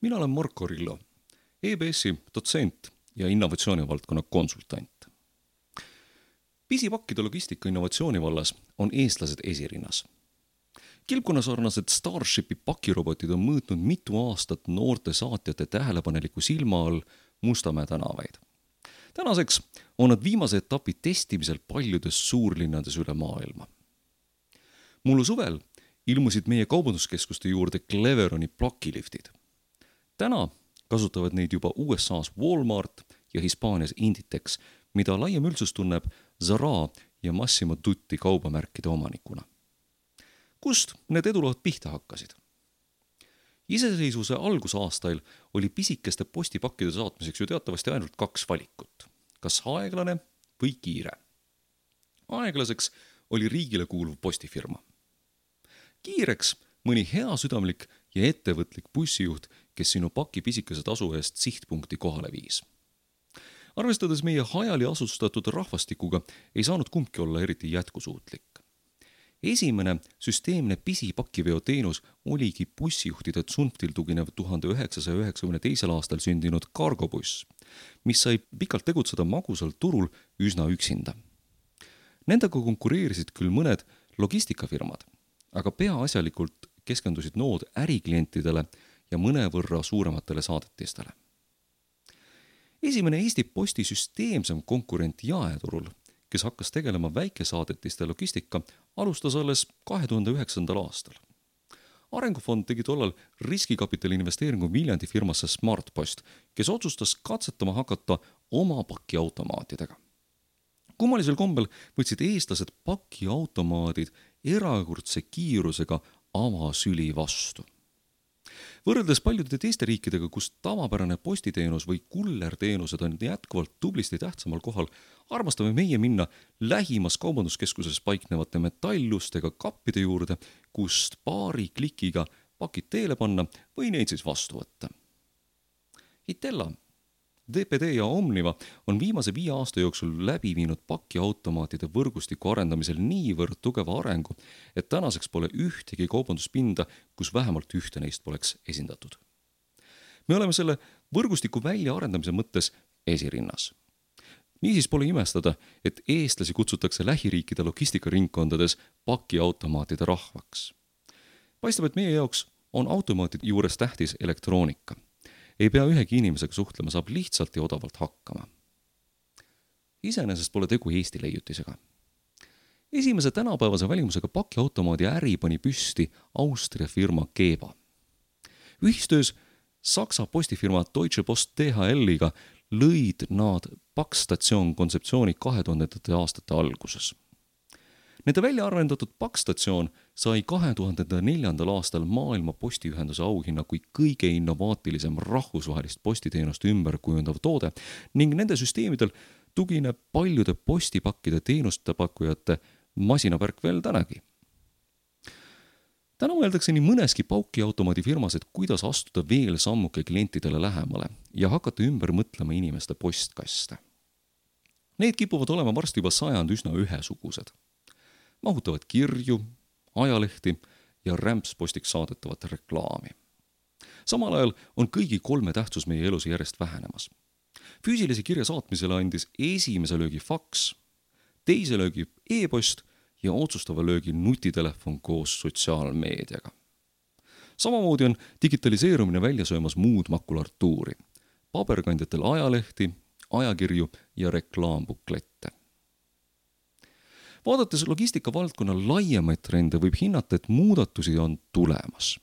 mina olen Marko Rillo, EBS-i dotsent ja innovatsioonivaldkonna konsultant. pisipakkide logistika innovatsiooni vallas on eestlased esirinnas. kilpkonnasarnased Starshipi pakirobotid on mõõtnud mitu aastat noorte saatjate tähelepaneliku silma all Mustamäe tänavaid. tänaseks on nad viimase etapi testimisel paljudes suurlinnades üle maailma. mullu suvel ilmusid meie kaubanduskeskuste juurde Cleveroni plokiliftid täna kasutavad neid juba USA-s Walmart ja Hispaanias Inditex, mida laiem üldsus tunneb Zara ja Massimo Dutti kaubamärkide omanikuna. kust need edulood pihta hakkasid? iseseisvuse algusaastail oli pisikeste postipakkide saatmiseks ju teatavasti ainult kaks valikut, kas aeglane või kiire. aeglaseks oli riigile kuuluv postifirma. kiireks mõni heasüdamlik ja ettevõtlik bussijuht, kes sinu paki pisikese tasu eest sihtpunkti kohale viis. arvestades meie hajali asustatud rahvastikuga, ei saanud kumbki olla eriti jätkusuutlik. esimene süsteemne pisipakiveo teenus oligi bussijuhtide tsunftil tuginev tuhande üheksasaja üheksakümne teisel aastal sündinud kargobuss, mis sai pikalt tegutseda magusal turul üsna üksinda. Nendega konkureerisid küll mõned logistikafirmad, aga peaasjalikult keskendusid nood äriklientidele ja mõnevõrra suurematele saadetistele. esimene Eesti Posti süsteemsem konkurent jaeturul, kes hakkas tegelema väikesaadetiste logistika, alustas alles kahe tuhande üheksandal aastal. arengufond tegi tollal riskikapitali investeeringu Viljandi firmasse Smartpost, kes otsustas katsetama hakata oma pakiautomaatidega kummalisel kombel võtsid eestlased pakiautomaadid erakordse kiirusega avasüli vastu. Võrreldes paljude teiste riikidega, kus tavapärane postiteenus või kullerteenused on jätkuvalt tublisti tähtsamal kohal, armastame meie minna lähimas kaubanduskeskuses paiknevate metallustega kappide juurde, kust paari klikiga pakid teele panna või neid siis vastu võtta. Itella DPD ja Omniva on viimase viie aasta jooksul läbi viinud pakiautomaatide võrgustiku arendamisel niivõrd tugeva arengu, et tänaseks pole ühtegi kaubanduspinda, kus vähemalt ühte neist poleks esindatud. me oleme selle võrgustiku väljaarendamise mõttes esirinnas. niisiis pole imestada, et eestlasi kutsutakse lähiriikide logistikaringkondades pakiautomaatide rahvaks. paistab, et meie jaoks on automaatide juures tähtis elektroonika ei pea ühegi inimesega suhtlema, saab lihtsalt ja odavalt hakkama. iseenesest pole tegu Eesti leiutisega. esimese tänapäevase välimusega pakiautomaadi äri pani püsti Austria firma Geba. ühistöös Saksa postifirma Deutsche Post DHL-iga lõid nad pakkstatsioon kontseptsiooni kahe tuhandendate aastate alguses Nende välja arendatud pakkstatsioon sai kahe tuhande neljandal aastal Maailma Postiühenduse auhinna kui kõige innovaatilisem rahvusvahelist postiteenust ümber kujundav toode ning nende süsteemidel tugineb paljude postipakkide teenuste pakkujate masinavärk veel tänagi. täna mõeldakse nii mõneski paukiautomaadi firmas, et kuidas astuda veel sammuke klientidele lähemale ja hakata ümber mõtlema inimeste postkaste. Need kipuvad olema varsti juba sajand üsna ühesugused mahutavad kirju, ajalehti ja rämpspostiks saadetavat reklaami. samal ajal on kõigi kolme tähtsus meie elus järjest vähenemas. füüsilise kirja saatmisele andis esimese löögi faks, teise löögi e-post ja otsustava löögi nutitelefon koos sotsiaalmeediaga. samamoodi on digitaliseerumine välja söömas muud makulatuuri, paberkandjatel ajalehti, ajakirju ja reklaambuklette vaadates logistika valdkonna laiemaid trende, võib hinnata, et muudatusi on tulemas.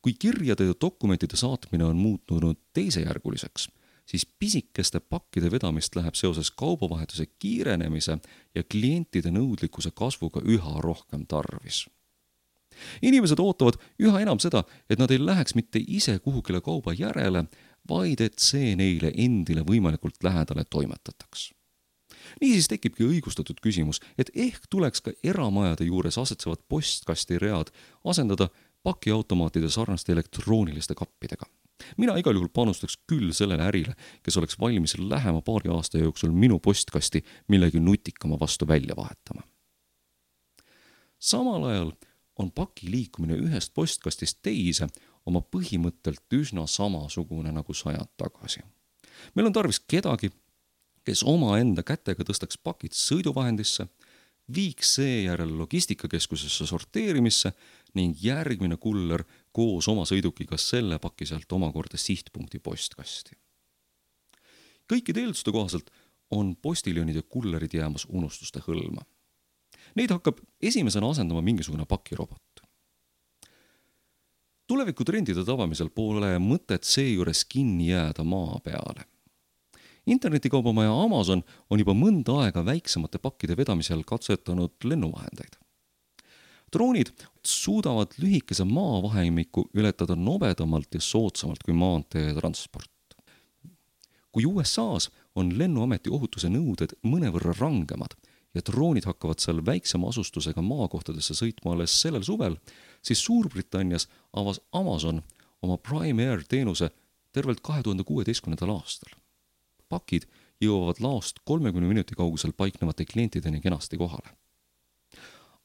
kui kirjade ja dokumentide saatmine on muutunud teisejärguliseks, siis pisikeste pakkide vedamist läheb seoses kaubavahetuse kiirenemise ja klientide nõudlikkuse kasvuga üha rohkem tarvis inimesed ootavad üha enam seda, et nad ei läheks mitte ise kuhugile kauba järele, vaid et see neile endile võimalikult lähedale toimetataks niisiis tekibki õigustatud küsimus, et ehk tuleks ka eramajade juures asetsevad postkastiread asendada pakiautomaatide sarnaste elektrooniliste kappidega. mina igal juhul panustaks küll sellele ärile, kes oleks valmis lähema paari aasta jooksul minu postkasti millegi nutikama vastu välja vahetama. samal ajal on paki liikumine ühest postkastist teise oma põhimõttelt üsna samasugune nagu sajand tagasi. meil on tarvis kedagi, kes omaenda kätega tõstaks pakid sõiduvahendisse, viiks seejärel logistikakeskusesse sorteerimisse ning järgmine kuller koos oma sõidukiga selle paki sealt omakorda sihtpunkti postkasti. kõikide eelduste kohaselt on postiljonid ja kullerid jäämas unustuste hõlma. Neid hakkab esimesena asendama mingisugune pakirobot. tulevikutrendide tabamisel pole mõtet seejuures kinni jääda maa peale. Internetikaubamaja Amazon on juba mõnda aega väiksemate pakkide vedamisel katsetanud lennuvahendeid. droonid suudavad lühikese maavahemiku ületada nobedamalt ja soodsamalt kui maanteetransport. kui USA-s on Lennuameti ohutuse nõuded mõnevõrra rangemad ja droonid hakkavad seal väiksema asustusega maakohtadesse sõitma alles sellel suvel, siis Suurbritannias avas Amazon oma Prime Air teenuse tervelt kahe tuhande kuueteistkümnendal aastal. Pakid jõuavad laost kolmekümne minuti kaugusel paiknevate klientideni kenasti kohale.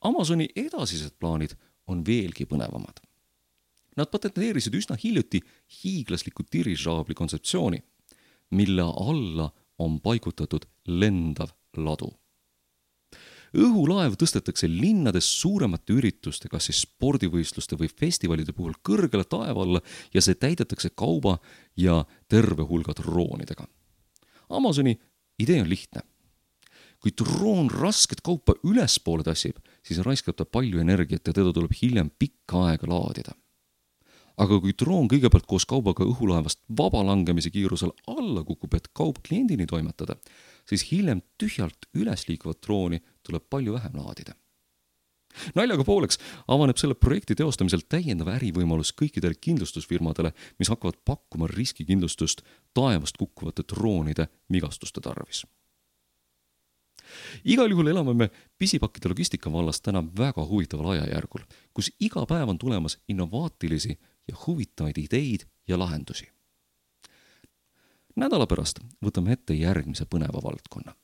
Amazoni edasised plaanid on veelgi põnevamad. Nad patenteerisid üsna hiljuti hiiglasliku dirižaabli kontseptsiooni mille alla on paigutatud lendav ladu. õhulaev tõstetakse linnades suuremate ürituste, kas siis spordivõistluste või festivalide puhul kõrgele taeva alla ja see täidetakse kauba ja terve hulga droonidega. Amazoni idee on lihtne. kui droon rasket kaupa ülespoole tassib, siis raiskab ta palju energiat ja teda tuleb hiljem pikka aega laadida aga kui droon kõigepealt koos kaubaga õhulaevast vabalangemise kiirusel alla kukub, et kaup kliendini toimetada, siis hiljem tühjalt üles liikuvat drooni tuleb palju vähem laadida. Naljaga pooleks avaneb selle projekti teostamisel täiendav ärivõimalus kõikidele kindlustusfirmadele, mis hakkavad pakkuma riskikindlustust taevast kukkuvate droonide vigastuste tarvis igal juhul elame me pisipakkide logistika vallas täna väga huvitaval ajajärgul, kus iga päev on tulemas innovaatilisi ja huvitavaid ideid ja lahendusi. nädala pärast võtame ette järgmise põneva valdkonna